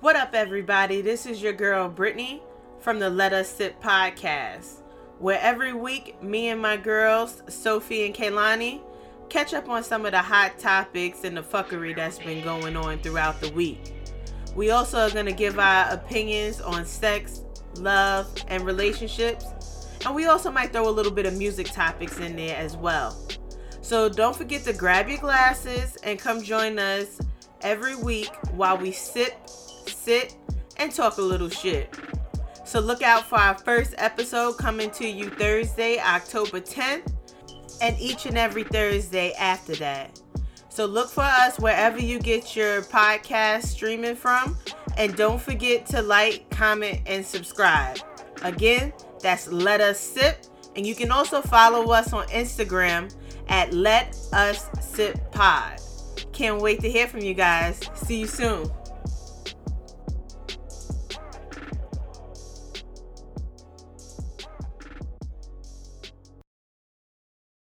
What up, everybody? This is your girl, Brittany, from the Let Us Sip podcast, where every week, me and my girls, Sophie and Kaylani, catch up on some of the hot topics and the fuckery that's been going on throughout the week. We also are going to give our opinions on sex, love, and relationships. And we also might throw a little bit of music topics in there as well. So don't forget to grab your glasses and come join us every week while we sip, sit, and talk a little shit. So look out for our first episode coming to you Thursday, October 10th, and each and every Thursday after that. So look for us wherever you get your podcast streaming from. And don't forget to like, comment, and subscribe. Again, that's Let Us Sip. And you can also follow us on Instagram at Let Us Sip Pod. Can't wait to hear from you guys. See you soon.